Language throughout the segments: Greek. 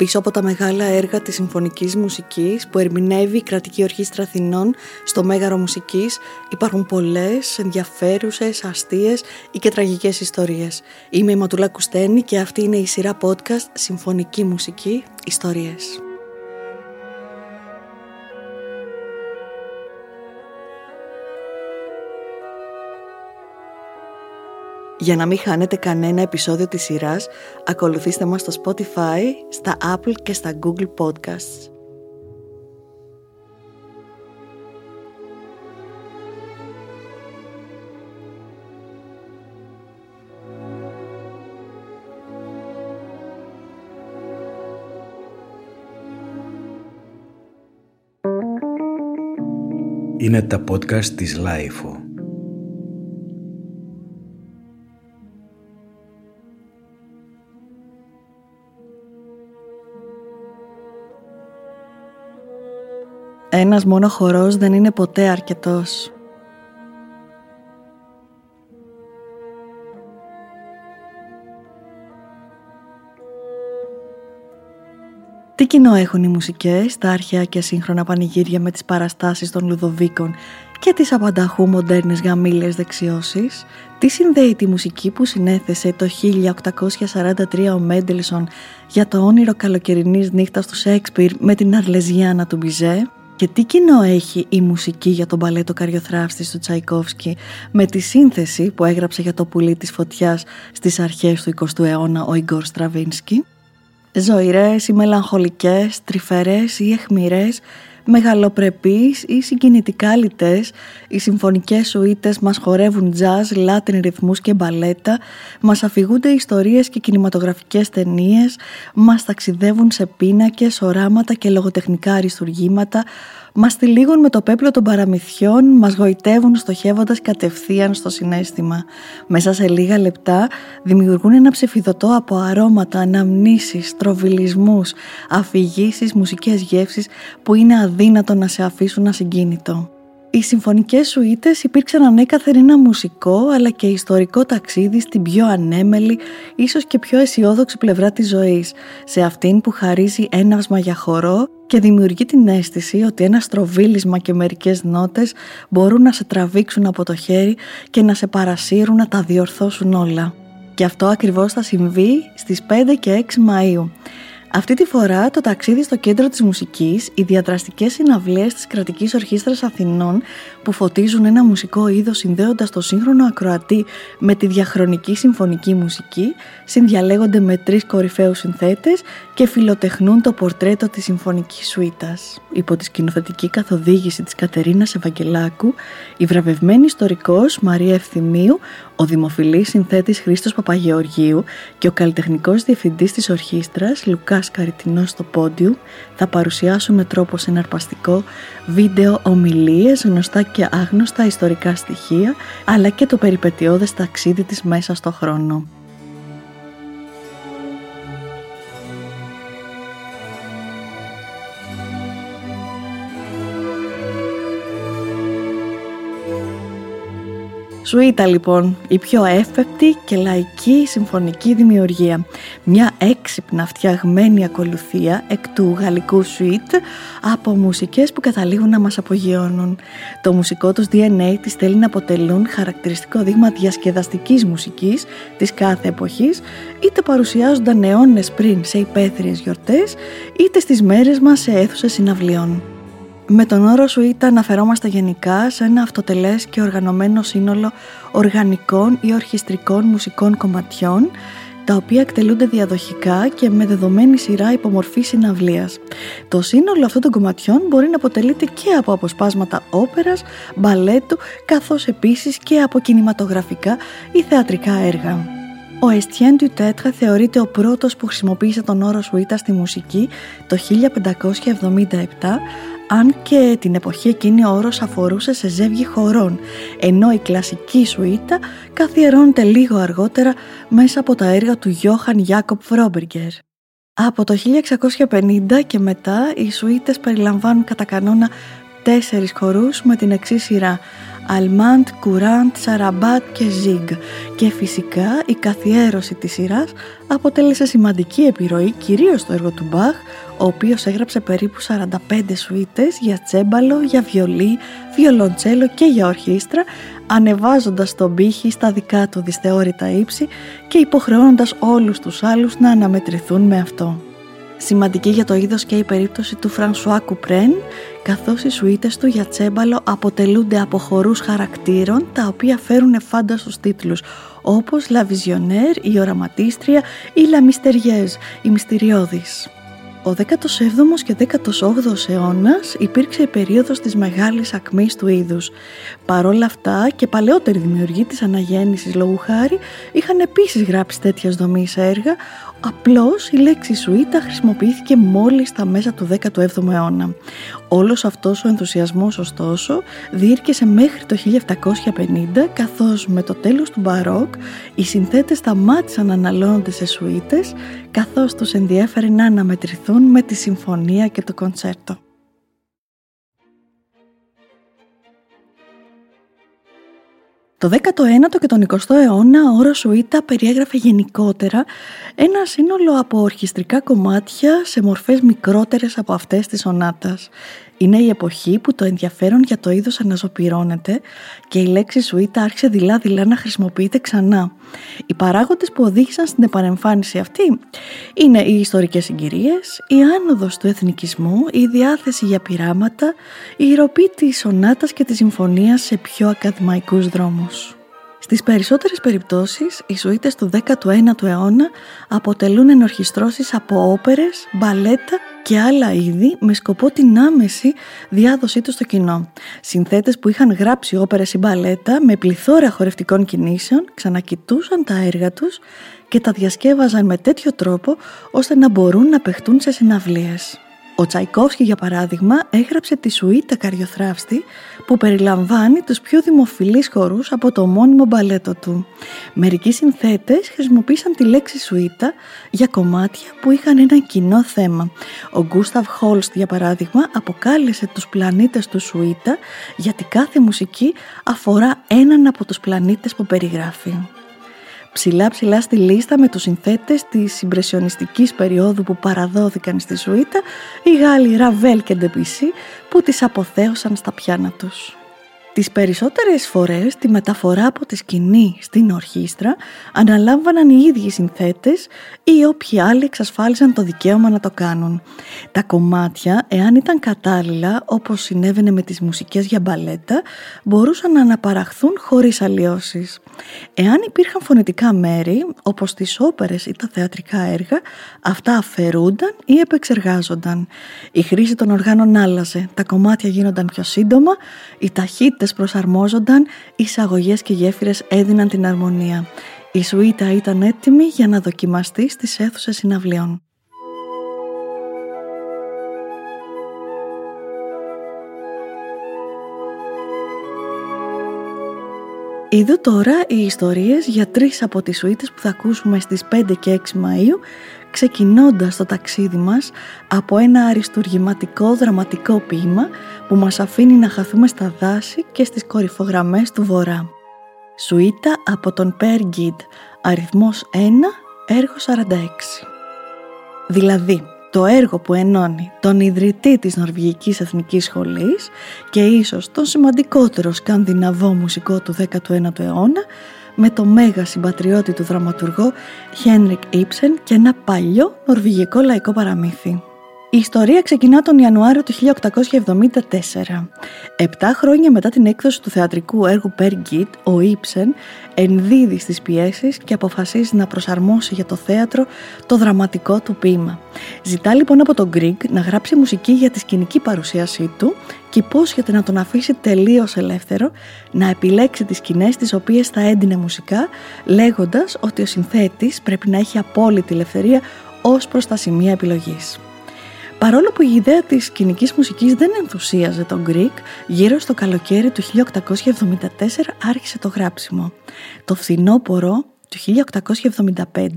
Πίσω από τα μεγάλα έργα της συμφωνικής μουσικής που ερμηνεύει η Κρατική Ορχήστρα Αθηνών στο Μέγαρο Μουσικής υπάρχουν πολλές ενδιαφέρουσες, αστείες ή και τραγικές ιστορίες. Είμαι η Ματουλά Κουστένη και αυτή είναι η σειρά podcast Συμφωνική Μουσική Ιστορίες. Για να μην χάνετε κανένα επεισόδιο της σειράς, ακολουθήστε μας στο Spotify, στα Apple και στα Google Podcasts. Είναι τα podcast της Lifeo. Ένας μόνο χορός δεν είναι ποτέ αρκετός. Τι κοινό έχουν οι μουσικές, τα αρχαία και σύγχρονα πανηγύρια με τις παραστάσεις των Λουδοβίκων και τις απανταχού μοντέρνες γαμήλες δεξιώσεις, τι συνδέει τη μουσική που συνέθεσε το 1843 ο Μέντελσον για το όνειρο καλοκαιρινής νύχτας του Σέξπιρ με την Αρλεζιάνα του Μπιζέ, και τι κοινό έχει η μουσική για τον παλέτο καριοθράφστης του Τσαϊκόφσκι με τη σύνθεση που έγραψε για το πουλί της φωτιάς στις αρχές του 20ου αιώνα ο Ιγκόρ Στραβίνσκι; Ζωηρές ή μελαγχολικές, τρυφερές ή εχμηρές, μεγαλοπρεπείς ή συγκινητικά λιτές, οι συμφωνικές σουίτες μας χορεύουν τζάζ, λάτιν ρυθμούς και μπαλέτα, μας αφηγούνται ιστορίες και κινηματογραφικές ταινίες, μας ταξιδεύουν σε πίνακες, οράματα και λογοτεχνικά αριστουργήματα, μας τυλίγουν με το πέπλο των παραμυθιών, μας γοητεύουν στοχεύοντας κατευθείαν στο συνέστημα. Μέσα σε λίγα λεπτά δημιουργούν ένα ψηφιδωτό από αρώματα, αναμνήσεις, τροβιλισμούς, αφηγήσεις, μουσικές γεύσεις που είναι αδύνατο να σε αφήσουν ασυγκίνητο. Οι συμφωνικές σουίτες υπήρξαν ανέκαθεν ένα μουσικό αλλά και ιστορικό ταξίδι στην πιο ανέμελη, ίσως και πιο αισιόδοξη πλευρά της ζωής, σε αυτήν που χαρίζει έναυσμα για χορό και δημιουργεί την αίσθηση ότι ένα στροβίλισμα και μερικές νότες μπορούν να σε τραβήξουν από το χέρι και να σε παρασύρουν να τα διορθώσουν όλα. Και αυτό ακριβώς θα συμβεί στις 5 και 6 Μαΐου. Αυτή τη φορά το ταξίδι στο κέντρο της μουσικής, οι διαδραστικές συναυλίες της Κρατικής Ορχήστρας Αθηνών που φωτίζουν ένα μουσικό είδος συνδέοντας το σύγχρονο ακροατή με τη διαχρονική συμφωνική μουσική, συνδιαλέγονται με τρεις κορυφαίους συνθέτες και φιλοτεχνούν το πορτρέτο της συμφωνικής σουίτας. Υπό τη σκηνοθετική καθοδήγηση της Κατερίνας Ευαγγελάκου, η βραβευμένη ιστορικός Μαρία Ευθυμίου, ο δημοφιλής συνθέτης Χρήστος Παπαγεωργίου και ο καλλιτεχνικός διευθυντής της ορχήστρας Λουκάς Καριτινός στο πόντιου θα παρουσιάσουν με τρόπο συναρπαστικό βίντεο ομιλίες, γνωστά και άγνωστα ιστορικά στοιχεία αλλά και το περιπετειώδες ταξίδι της μέσα στο χρόνο. Σουίτα λοιπόν, η πιο εύπεπτη και λαϊκή συμφωνική δημιουργία. Μια έξυπνα φτιαγμένη ακολουθία εκ του γαλλικού σουίτ από μουσικές που καταλήγουν να μας απογειώνουν. Το μουσικό τους DNA τις θέλει να αποτελούν χαρακτηριστικό δείγμα διασκεδαστικής μουσικής της κάθε εποχής, είτε παρουσιάζονταν αιώνες πριν σε υπαίθριες γιορτές, είτε στις μέρες μας σε αίθουσες συναυλιών. Με τον όρο σου είτε αναφερόμαστε γενικά σε ένα αυτοτελές και οργανωμένο σύνολο οργανικών ή ορχιστρικών μουσικών κομματιών τα οποία εκτελούνται διαδοχικά και με δεδομένη σειρά υπομορφής συναυλίας. Το σύνολο αυτών των κομματιών μπορεί να αποτελείται και από αποσπάσματα όπερας, μπαλέτου, καθώς επίσης και από κινηματογραφικά ή θεατρικά έργα. Ο Εστιέν του Τέτρα θεωρείται ο πρώτος που χρησιμοποίησε τον όρο σουίτα στη μουσική το 1577 αν και την εποχή εκείνη ο όρος αφορούσε σε ζεύγη χωρών, ενώ η κλασική σουίτα καθιερώνεται λίγο αργότερα μέσα από τα έργα του Γιώχαν Γιάκοπ Φρόμπεργκερ. Από το 1650 και μετά οι σουίτες περιλαμβάνουν κατά κανόνα τέσσερις χορούς με την εξής σειρά Αλμάντ, Κουράντ, Σαραμπάτ και Ζίγκ και φυσικά η καθιέρωση της σειράς αποτέλεσε σημαντική επιρροή κυρίως στο έργο του Μπαχ ο οποίος έγραψε περίπου 45 σουίτες για τσέμπαλο, για βιολί, βιολοντσέλο και για ορχήστρα ανεβάζοντας τον πύχη στα δικά του δυσθεώρητα ύψη και υποχρεώνοντας όλους τους άλλους να αναμετρηθούν με αυτό. Σημαντική για το είδος και η περίπτωση του Φρανσουά Κουπρέν, καθώς οι σουίτες του για τσέμπαλο αποτελούνται από χορούς χαρακτήρων τα οποία φέρουν στους τίτλους, όπως «La Visionnaire», η «Οραματίστρια» ή «La Mystérieuse», η «Μυστηριώδης». Ο 17ος και 18ος αιώνας υπήρξε η περίοδος της μεγάλης ακμής του είδους. Παρόλα αυτά και παλαιότεροι δημιουργοί της αναγέννησης λόγου χάρη είχαν επίσης γράψει τέτοια δομή έργα, Απλώς η λέξη σουίτα χρησιμοποιήθηκε μόλις στα μέσα του 17ου αιώνα. Όλος αυτός ο ενθουσιασμός ωστόσο διήρκεσε μέχρι το 1750 καθώς με το τέλος του μπαρόκ οι συνθέτες σταμάτησαν να αναλώνονται σε σουίτες καθώς τους ενδιέφερε να αναμετρηθούν με τη συμφωνία και το κοντσέρτο. Το 19ο και τον 20ο αιώνα ο όρος Σουίτα περιέγραφε γενικότερα ένα σύνολο από ορχιστρικά κομμάτια σε μορφές μικρότερες από αυτές της σονάτας. Είναι η εποχή που το ενδιαφέρον για το είδος αναζωπυρώνεται και η λέξη σουίτα άρχισε δειλά-δειλά να χρησιμοποιείται ξανά. Οι παράγοντες που οδήγησαν στην επανεμφάνιση αυτή είναι οι ιστορικές συγκυρίες, η άνοδος του εθνικισμού, η διάθεση για πειράματα, η ροπή της σονάτας και της συμφωνίας σε πιο ακαδημαϊκούς δρόμους. Στις περισσότερες περιπτώσεις, οι σουίτες του 19ου αιώνα αποτελούν ενορχιστρώσεις από όπερες, μπαλέτα και άλλα είδη με σκοπό την άμεση διάδοσή τους στο κοινό. Συνθέτες που είχαν γράψει όπερες ή μπαλέτα με πληθώρα χορευτικών κινήσεων ξανακοιτούσαν τα έργα τους και τα διασκεύαζαν με τέτοιο τρόπο ώστε να μπορούν να παιχτούν σε συναυλίες. Ο Τσαϊκόφσκι για παράδειγμα έγραψε τη Σουίτα Καριοθράφστη που περιλαμβάνει τους πιο δημοφιλείς χορούς από το μόνιμο μπαλέτο του. Μερικοί συνθέτες χρησιμοποίησαν τη λέξη Σουίτα για κομμάτια που είχαν ένα κοινό θέμα. Ο Γκούσταβ Χόλστ για παράδειγμα αποκάλεσε τους πλανήτες του Σουίτα γιατί κάθε μουσική αφορά έναν από τους πλανήτες που περιγράφει ψηλά ψηλά στη λίστα με τους συνθέτες της συμπρεσιονιστικής περίοδου που παραδόθηκαν στη Σουίτα οι Γάλλοι Ραβέλ και Ντεπισί που τις αποθέωσαν στα πιάνα τους. Τις περισσότερες φορές τη μεταφορά από τη σκηνή στην ορχήστρα αναλάμβαναν οι ίδιοι συνθέτες ή όποιοι άλλοι εξασφάλισαν το δικαίωμα να το κάνουν. Τα κομμάτια, εάν ήταν κατάλληλα όπως συνέβαινε με τις μουσικές για μπαλέτα, μπορούσαν να αναπαραχθούν χωρίς αλλοιώσεις. Εάν υπήρχαν φωνητικά μέρη, όπως τις όπερες ή τα θεατρικά έργα, αυτά αφαιρούνταν ή επεξεργάζονταν. Η χρήση των οργάνων άλλαζε, τα κομμάτια γίνονταν πιο σύντομα, η ταχύτητες προσαρμόζονταν, οι εισαγωγές και γέφυρες έδιναν την αρμονία. Η σουίτα ήταν έτοιμη για να δοκιμαστεί στις αίθουσες συναυλιών. Είδω τώρα οι ιστορίες για τρεις από τις σουίτες που θα ακούσουμε στις 5 και 6 Μαΐου ξεκινώντας το ταξίδι μας από ένα αριστουργηματικό δραματικό ποίημα που μας αφήνει να χαθούμε στα δάση και στις κορυφογραμμές του βορρά. Σουίτα από τον Per Gid, αριθμός 1, έργο 46. Δηλαδή, το έργο που ενώνει τον ιδρυτή της Νορβηγικής Εθνικής Σχολής και ίσως τον σημαντικότερο σκανδιναβό μουσικό του 19ου αιώνα με το μέγα συμπατριώτη του δραματουργό Χένρικ Ήψεν και ένα παλιό νορβηγικό λαϊκό παραμύθι. Η ιστορία ξεκινά τον Ιανουάριο του 1874. Επτά χρόνια μετά την έκδοση του θεατρικού έργου Γκίτ, ο Ήψεν ενδίδει στις πιέσεις και αποφασίζει να προσαρμόσει για το θέατρο το δραματικό του ποίημα. Ζητά λοιπόν από τον Γκριγκ να γράψει μουσική για τη σκηνική παρουσίασή του και υπόσχεται να τον αφήσει τελείως ελεύθερο να επιλέξει τις σκηνές τις οποίες θα έντυνε μουσικά λέγοντας ότι ο συνθέτης πρέπει να έχει απόλυτη ελευθερία ως προς τα σημεία επιλογής. Παρόλο που η ιδέα της σκηνικής μουσικής δεν ενθουσίαζε τον Γκρικ, γύρω στο καλοκαίρι του 1874 άρχισε το γράψιμο. Το φθινόπωρο του 1875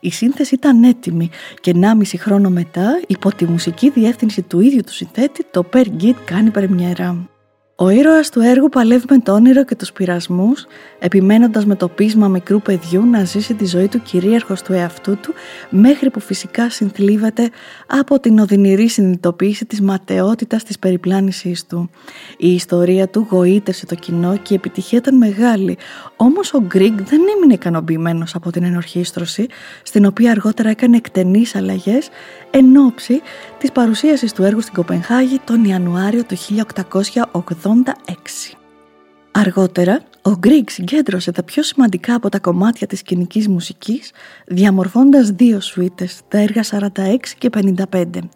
η σύνθεση ήταν έτοιμη και 1,5 χρόνο μετά υπό τη μουσική διεύθυνση του ίδιου του συνθέτη το Per Git κάνει πρεμιέρα. Ο ήρωας του έργου παλεύει με το όνειρο και τους πειρασμούς, επιμένοντας με το πείσμα μικρού παιδιού να ζήσει τη ζωή του κυρίαρχος του εαυτού του, μέχρι που φυσικά συνθλίβεται από την οδυνηρή συνειδητοποίηση της ματαιότητας της περιπλάνησής του. Η ιστορία του γοήτευσε το κοινό και η επιτυχία ήταν μεγάλη, όμως ο Γκριγκ δεν έμεινε ικανοποιημένος από την ενορχίστρωση, στην οποία αργότερα έκανε εκτενείς αλλαγές εν ώψη της παρουσίασης του έργου στην Κοπενχάγη τον Ιανουάριο του 1886. Αργότερα, ο Γκρίγκ συγκέντρωσε τα πιο σημαντικά από τα κομμάτια της σκηνικής μουσικής, διαμορφώντας δύο σουίτες, τα έργα 46 και 55.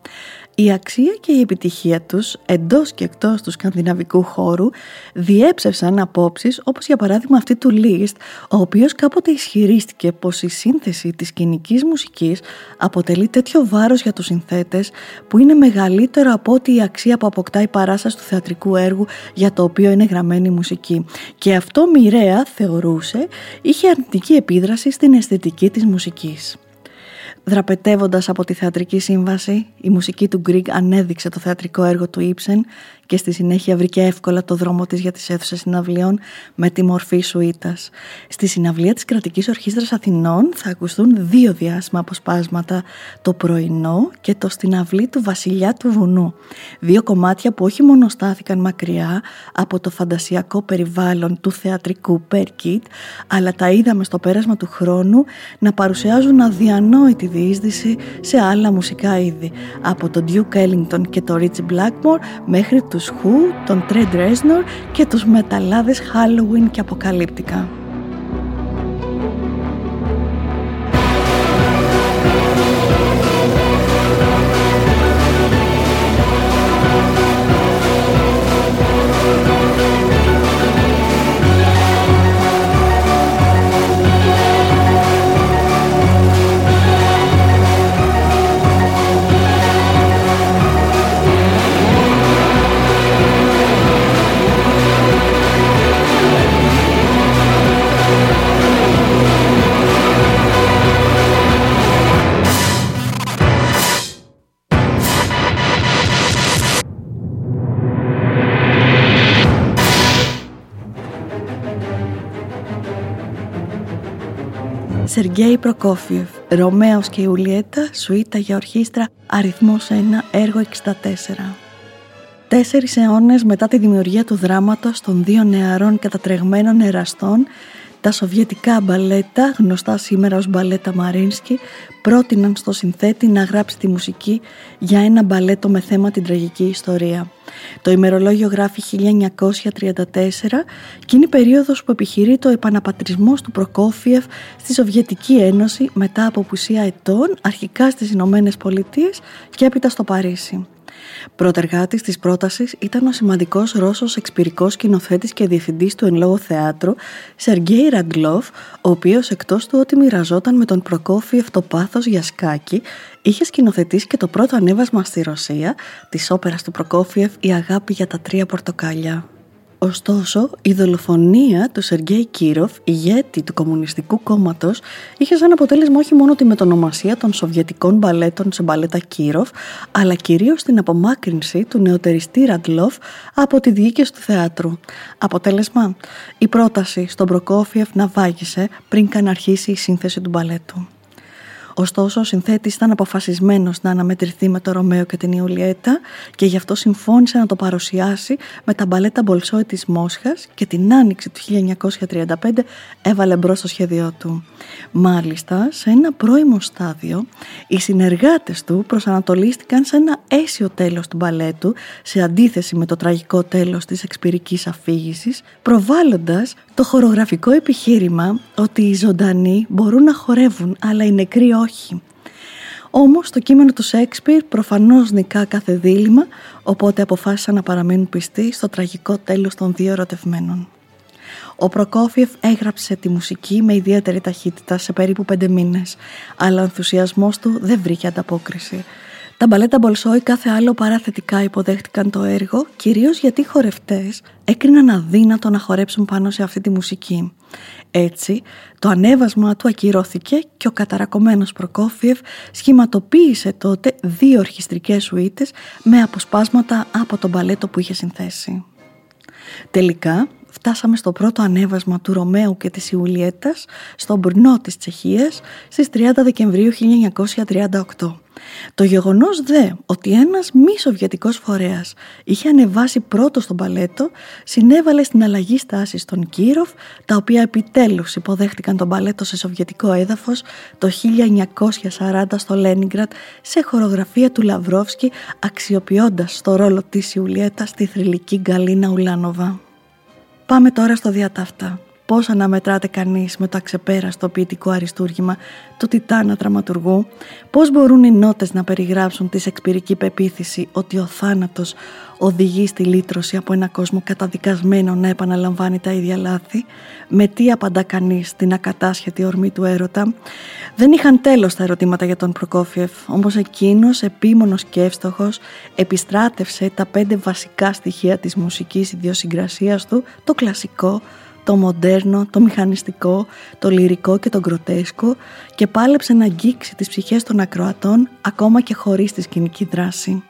Η αξία και η επιτυχία τους εντός και εκτός του σκανδιναβικού χώρου διέψευσαν απόψεις όπως για παράδειγμα αυτή του Λίστ, ο οποίος κάποτε ισχυρίστηκε πως η σύνθεση της σκηνικής μουσικής αποτελεί τέτοιο βάρος για τους συνθέτες που είναι μεγαλύτερο από ό,τι η αξία που αποκτά η παράσταση του θεατρικού έργου για το οποίο είναι γραμμένη η μουσική. Και αυτό μοιραία θεωρούσε είχε αρνητική επίδραση στην αισθητική της μουσικής. Δραπετεύοντας από τη θεατρική σύμβαση, η μουσική του Γκριγκ ανέδειξε το θεατρικό έργο του Ήψεν και στη συνέχεια βρήκε εύκολα το δρόμο της για τις αίθουσες συναυλίων με τη μορφή σουίτας. Στη συναυλία της Κρατικής Ορχήστρας Αθηνών θα ακουστούν δύο διάσημα αποσπάσματα, το πρωινό και το στην αυλή του Βασιλιά του Βουνού. Δύο κομμάτια που όχι μόνο στάθηκαν μακριά από το φαντασιακό περιβάλλον του θεατρικού Περκίτ, αλλά τα είδαμε στο πέρασμα του χρόνου να παρουσιάζουν αδιανόητη διείσδυση σε άλλα μουσικά είδη, από τον Duke Ellington και το Rich Blackmore μέχρι τους τους Who, τον Trent Reznor και τους μεταλλάδες Halloween και Αποκαλύπτικα. Σεργέη Προκόφιεφ, Ρωμαίος και Ιουλιέτα, Σουίτα για ορχήστρα, αριθμός 1, έργο 64. Τέσσερις αιώνες μετά τη δημιουργία του δράματος των δύο νεαρών κατατρεγμένων εραστών, τα σοβιετικά μπαλέτα, γνωστά σήμερα ως μπαλέτα Μαρίνσκι, πρότειναν στο συνθέτη να γράψει τη μουσική για ένα μπαλέτο με θέμα την τραγική ιστορία. Το ημερολόγιο γράφει 1934 και είναι η περίοδος που επιχειρεί το επαναπατρισμός του Προκόφιεφ στη Σοβιετική Ένωση μετά από πουσία ετών, αρχικά στις Ηνωμένες Πολιτείες και έπειτα στο Παρίσι. Πρωτεργάτης της πρότασης ήταν ο σημαντικός Ρώσος εξπυρικός σκηνοθέτης και διευθυντής του εν λόγω θεάτρου Σεργέη Ραγκλόφ, ο οποίος εκτός του ότι μοιραζόταν με τον Προκόφιεφ το πάθος για σκάκι, είχε σκηνοθετήσει και το πρώτο ανέβασμα στη Ρωσία της όπερας του Προκόφιεφ «Η αγάπη για τα τρία πορτοκάλια». Ωστόσο, η δολοφονία του Σεργέη Κύροφ, ηγέτη του Κομμουνιστικού Κόμματος, είχε σαν αποτέλεσμα όχι μόνο τη μετονομασία των Σοβιετικών μπαλέτων σε μπαλέτα Κύροφ, αλλά κυρίως την απομάκρυνση του νεοτεριστή Ραντλόφ από τη διοίκηση του θεάτρου. Αποτέλεσμα, η πρόταση στον Προκόφιεφ να βάγισε πριν καν αρχίσει η σύνθεση του μπαλέτου. Ωστόσο, ο συνθέτης ήταν αποφασισμένος να αναμετρηθεί με το Ρωμαίο και την Ιουλιέτα και γι' αυτό συμφώνησε να το παρουσιάσει με τα μπαλέτα Μπολσόι της Μόσχας και την άνοιξη του 1935 έβαλε μπρος το σχέδιό του. Μάλιστα, σε ένα πρώιμο στάδιο, οι συνεργάτες του προσανατολίστηκαν σε ένα αίσιο τέλος του μπαλέτου σε αντίθεση με το τραγικό τέλος της σαιξπηρικής αφήγησης, προβάλλοντας το χορογραφικό επιχείρημα ότι οι ζωντανοί μπορούν να χορεύουν αλλά οι νεκροί όχι. Όμως το κείμενο του Σέξπιρ προφανώς νικά κάθε δίλημα οπότε αποφάσισαν να παραμείνουν πιστοί στο τραγικό τέλος των δύο ερωτευμένων. Ο Προκόφιεφ έγραψε τη μουσική με ιδιαίτερη ταχύτητα σε περίπου πέντε μήνες, αλλά ο ενθουσιασμός του δεν βρήκε ανταπόκριση. Τα μπαλέτα Μπολσόη κάθε άλλο παράθετικά υποδέχτηκαν το έργο, κυρίως γιατί οι χορευτές έκριναν αδύνατο να χορέψουν πάνω σε αυτή τη μουσική. Έτσι, το ανέβασμα του ακυρώθηκε και ο καταρακωμένος Προκόφιεφ σχηματοποίησε τότε δύο ορχιστρικές σουίτες με αποσπάσματα από τον μπαλέτο που είχε συνθέσει. Τελικά φτάσαμε στο πρώτο ανέβασμα του Ρωμαίου και της Ιουλιέτας στο Μπρνό της Τσεχίας στις 30 Δεκεμβρίου 1938. Το γεγονός δε ότι ένας μη σοβιετικός φορέας είχε ανεβάσει πρώτο στον παλέτο συνέβαλε στην αλλαγή στάσης των Κύροφ τα οποία επιτέλους υποδέχτηκαν τον παλέτο σε σοβιετικό έδαφος το 1940 στο Λένιγκρατ σε χορογραφία του Λαυρόφσκι αξιοποιώντας το ρόλο της Ιουλιέτας στη θρηλυκή Γκαλίνα Ουλάνοβα. Πάμε τώρα στο διατάφτα πώς αναμετράται κανείς με το αξεπέραστο ποιητικό αριστούργημα του τιτάνα δραματουργού, πώς μπορούν οι νότες να περιγράψουν τη σεξπυρική πεποίθηση ότι ο θάνατος οδηγεί στη λύτρωση από ένα κόσμο καταδικασμένο να επαναλαμβάνει τα ίδια λάθη, με τι απαντά κανείς στην ακατάσχετη ορμή του έρωτα. Δεν είχαν τέλος τα ερωτήματα για τον Προκόφιεφ, όμως εκείνος επίμονος και εύστοχος επιστράτευσε τα πέντε βασικά στοιχεία της μουσικής ιδιοσυγκρασίας του, το κλασικό, το μοντέρνο, το μηχανιστικό, το λυρικό και το γκροτέσκο και πάλεψε να αγγίξει τις ψυχές των ακροατών ακόμα και χωρίς τη σκηνική δράση.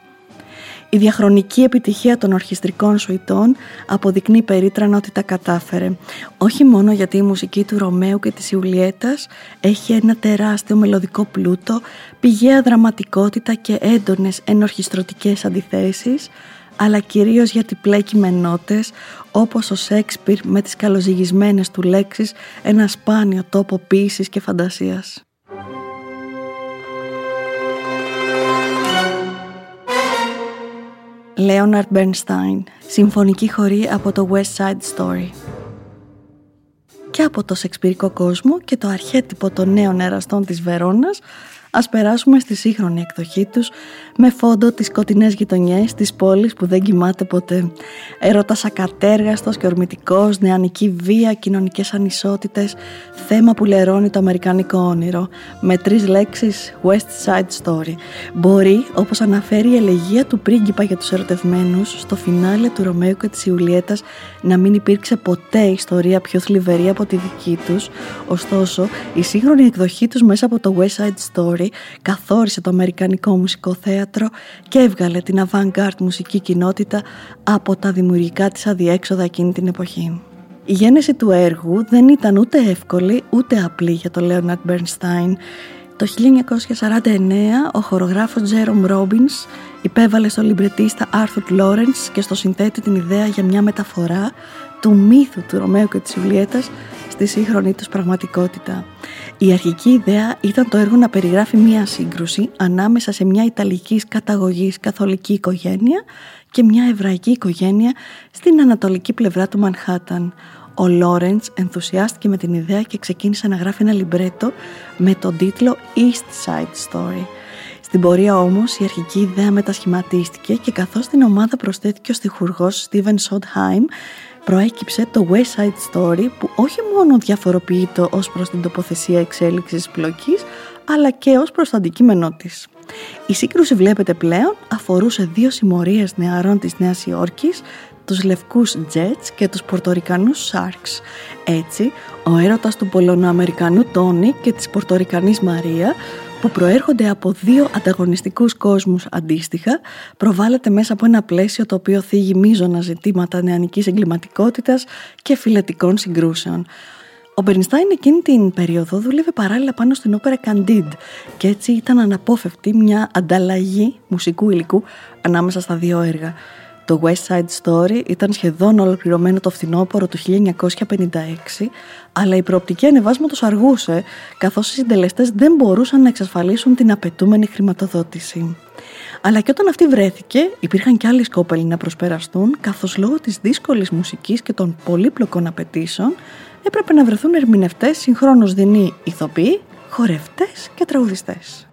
Η διαχρονική επιτυχία των ορχιστρικών σουητών αποδεικνύει περίτρανα ότι τα κατάφερε. Όχι μόνο γιατί η μουσική του Ρωμαίου και της Ιουλιέτας έχει ένα τεράστιο μελωδικό πλούτο, πηγαία δραματικότητα και έντονες ενορχιστρωτικές αντιθέσεις, αλλά κυρίως γιατί πλέκει με νότες όπως ο Σέξπιρ με τις καλοζυγισμένες του λέξεις ένα σπάνιο τόπο ποίησης και φαντασίας. Λέοναρτ Μπέρνστάιν, συμφωνική χορή από το West Side Story. Και από το σεξπυρικό κόσμο και το αρχέτυπο των νέων εραστών της Βερόνας ας περάσουμε στη σύγχρονη εκδοχή τους με φόντο τις σκοτεινές γειτονιές της πόλης που δεν κοιμάται ποτέ. Έρωτας ακατέργαστος και ορμητικός, νεανική βία, κοινωνικές ανισότητες, θέμα που λερώνει το αμερικανικό όνειρο. Με τρεις λέξεις West Side Story. Μπορεί, όπως αναφέρει η ελεγία του πρίγκιπα για τους ερωτευμένους, στο φινάλε του Ρωμαίου και της Ιουλιέτας να μην υπήρξε ποτέ ιστορία πιο θλιβερή από τη δική τους, ωστόσο η σύγχρονη εκδοχή τους μέσα από το West Side Story καθόρισε το Αμερικανικό Μουσικό Θέατρο και έβγαλε την avant-garde μουσική κοινότητα από τα δημιουργικά της αδιέξοδα εκείνη την εποχή. Η γέννηση του έργου δεν ήταν ούτε εύκολη ούτε απλή για τον Λέοναρτ Μπέρνστάιν. Το 1949 ο χορογράφος Τζέρομ Ρόμπινς υπέβαλε στο λιμπρετίστα Άρθουρ Λόρενς και στο συνθέτη την ιδέα για μια μεταφορά του μύθου του Ρωμαίου και της Ιουλιέτας στη σύγχρονη τους πραγματικότητα. Η αρχική ιδέα ήταν το έργο να περιγράφει μία σύγκρουση ανάμεσα σε μια Ιταλικής καταγωγής καθολική οικογένεια και μια εβραϊκή οικογένεια στην ανατολική πλευρά του Μανχάταν. Ο Λόρεντς ενθουσιάστηκε με την ιδέα και ξεκίνησε να γράφει ένα λιμπρέτο με τον τίτλο East Side Story. Στην πορεία όμως η αρχική ιδέα μετασχηματίστηκε και καθώς την ομάδα προσθέθηκε ο στιχουργός Steven Sondheim προέκυψε το West Side Story που όχι μόνο διαφοροποιείται ως προς την τοποθεσία εξέλιξης πλοκής αλλά και ως προς το αντικείμενό της. Η σύγκρουση βλέπετε πλέον αφορούσε δύο συμμορίες νεαρών της Νέας Υόρκης τους λευκούς Jets και τους πορτορικανούς Sharks. Έτσι, ο έρωτας του Πολωνοαμερικανού Τόνι και της πορτορικανής Μαρία που προέρχονται από δύο ανταγωνιστικούς κόσμους αντίστοιχα προβάλλεται μέσα από ένα πλαίσιο το οποίο θίγει μείζωνα ζητήματα νεανικής εγκληματικότητας και φιλετικών συγκρούσεων. Ο Μπερνστάιν εκείνη την περίοδο δούλευε παράλληλα πάνω στην όπερα Candide και έτσι ήταν αναπόφευκτη μια ανταλλαγή μουσικού υλικού ανάμεσα στα δύο έργα. Το West Side Story ήταν σχεδόν ολοκληρωμένο το φθινόπωρο του 1956, αλλά η προοπτική ανεβάσματος αργούσε, καθώς οι συντελεστές δεν μπορούσαν να εξασφαλίσουν την απαιτούμενη χρηματοδότηση. Αλλά και όταν αυτή βρέθηκε, υπήρχαν και άλλοι σκόπελοι να προσπεραστούν, καθώς λόγω της δύσκολης μουσικής και των πολύπλοκων απαιτήσεων, έπρεπε να βρεθούν ερμηνευτές συγχρόνως δεινοί ηθοποιοί, χορευτές και τραγουδιστές.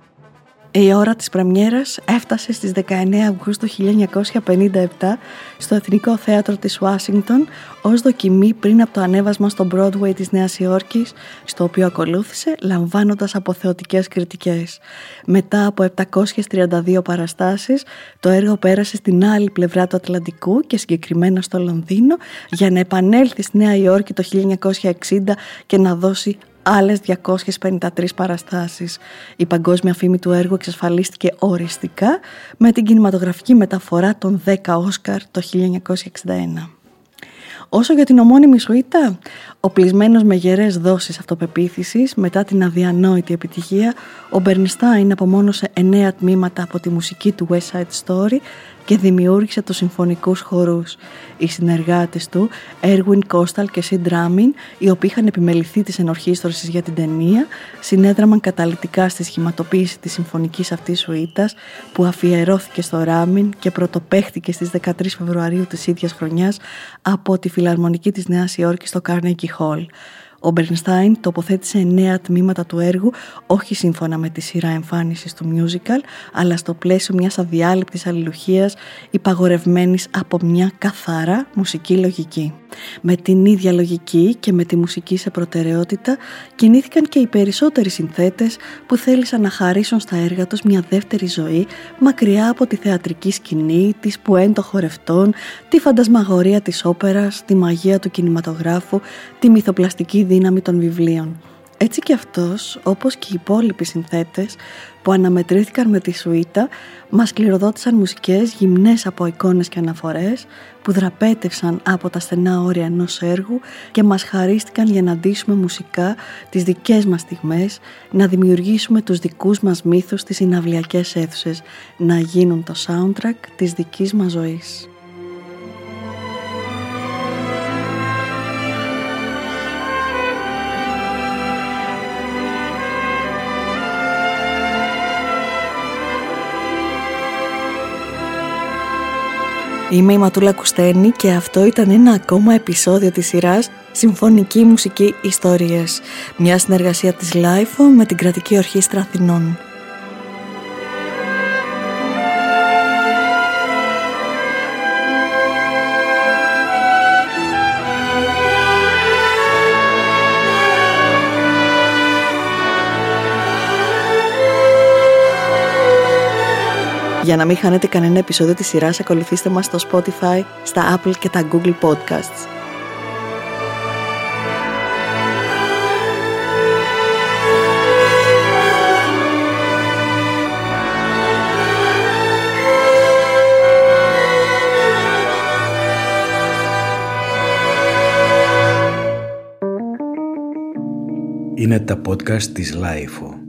Η ώρα της πρεμιέρας έφτασε στις 19 Αυγούστου 1957 στο Εθνικό Θέατρο της Ουάσιγκτον ως δοκιμή πριν από το ανέβασμα στο Broadway της Νέας Υόρκης, στο οποίο ακολούθησε λαμβάνοντας αποθεωτικές κριτικές. Μετά από 732 παραστάσεις, το έργο πέρασε στην άλλη πλευρά του Ατλαντικού και συγκεκριμένα στο Λονδίνο για να επανέλθει στη Νέα Υόρκη το 1960 και να δώσει άλλες 253 παραστάσεις. Η παγκόσμια φήμη του έργου εξασφαλίστηκε οριστικά με την κινηματογραφική μεταφορά των 10 Όσκαρ το 1961. Όσο για την ομώνυμη σουίτα, οπλισμένος με γερές δόσεις αυτοπεποίθησης μετά την αδιανόητη επιτυχία, ο Μπερνστάιν απομόνωσε εννέα τμήματα από τη μουσική του West Side Story και δημιούργησε τους συμφωνικούς χορούς. Οι συνεργάτες του, Erwin Kostal και Sid Ramin, οι οποίοι είχαν επιμεληθεί της ενορχίστρωσης για την ταινία, συνέδραμαν καταλητικά στη σχηματοποίηση της συμφωνικής αυτής σουίτας που αφιερώθηκε στο Ramin και πρωτοπαίχτηκε στις 13 Φεβρουαρίου της ίδιας χρονιάς από τη Φιλαρμονική της Νέας Υόρκης στο Carnegie Hall. Ο Μπερνστάιν τοποθέτησε νέα τμήματα του έργου όχι σύμφωνα με τη σειρά εμφάνισης του musical αλλά στο πλαίσιο μιας αδιάλειπτης αλληλουχίας υπαγορευμένης από μια καθαρά μουσική λογική. Με την ίδια λογική και με τη μουσική σε προτεραιότητα κινήθηκαν και οι περισσότεροι συνθέτες που θέλησαν να χαρίσουν στα έργα τους μια δεύτερη ζωή μακριά από τη θεατρική σκηνή, της πουέντο χορευτών, τη φαντασμαγορία της όπερας, τη μαγεία του κινηματογράφου, τη μυθοπλαστική δύναμη των βιβλίων. Έτσι και αυτός, όπως και οι υπόλοιποι συνθέτες που αναμετρήθηκαν με τη σουίτα, μας κληροδότησαν μουσικές γυμνές από εικόνες και αναφορές που δραπέτευσαν από τα στενά όρια ενός έργου και μας χαρίστηκαν για να ντύσουμε μουσικά τις δικές μας στιγμές, να δημιουργήσουμε τους δικούς μας μύθους στις συναυλιακές αίθουσες, να γίνουν το soundtrack της δικής μας ζωής. Είμαι η Ματούλα Κουστένη και αυτό ήταν ένα ακόμα επεισόδιο της σειράς Συμφωνική Μουσική Ιστορίες, μια συνεργασία της LIFO με την Κρατική Ορχήστρα Αθηνών. Για να μην χάνετε κανένα επεισόδιο της σειράς, ακολουθήστε μας στο Spotify, στα Apple και τα Google Podcasts. Είναι τα podcast της Lifeo.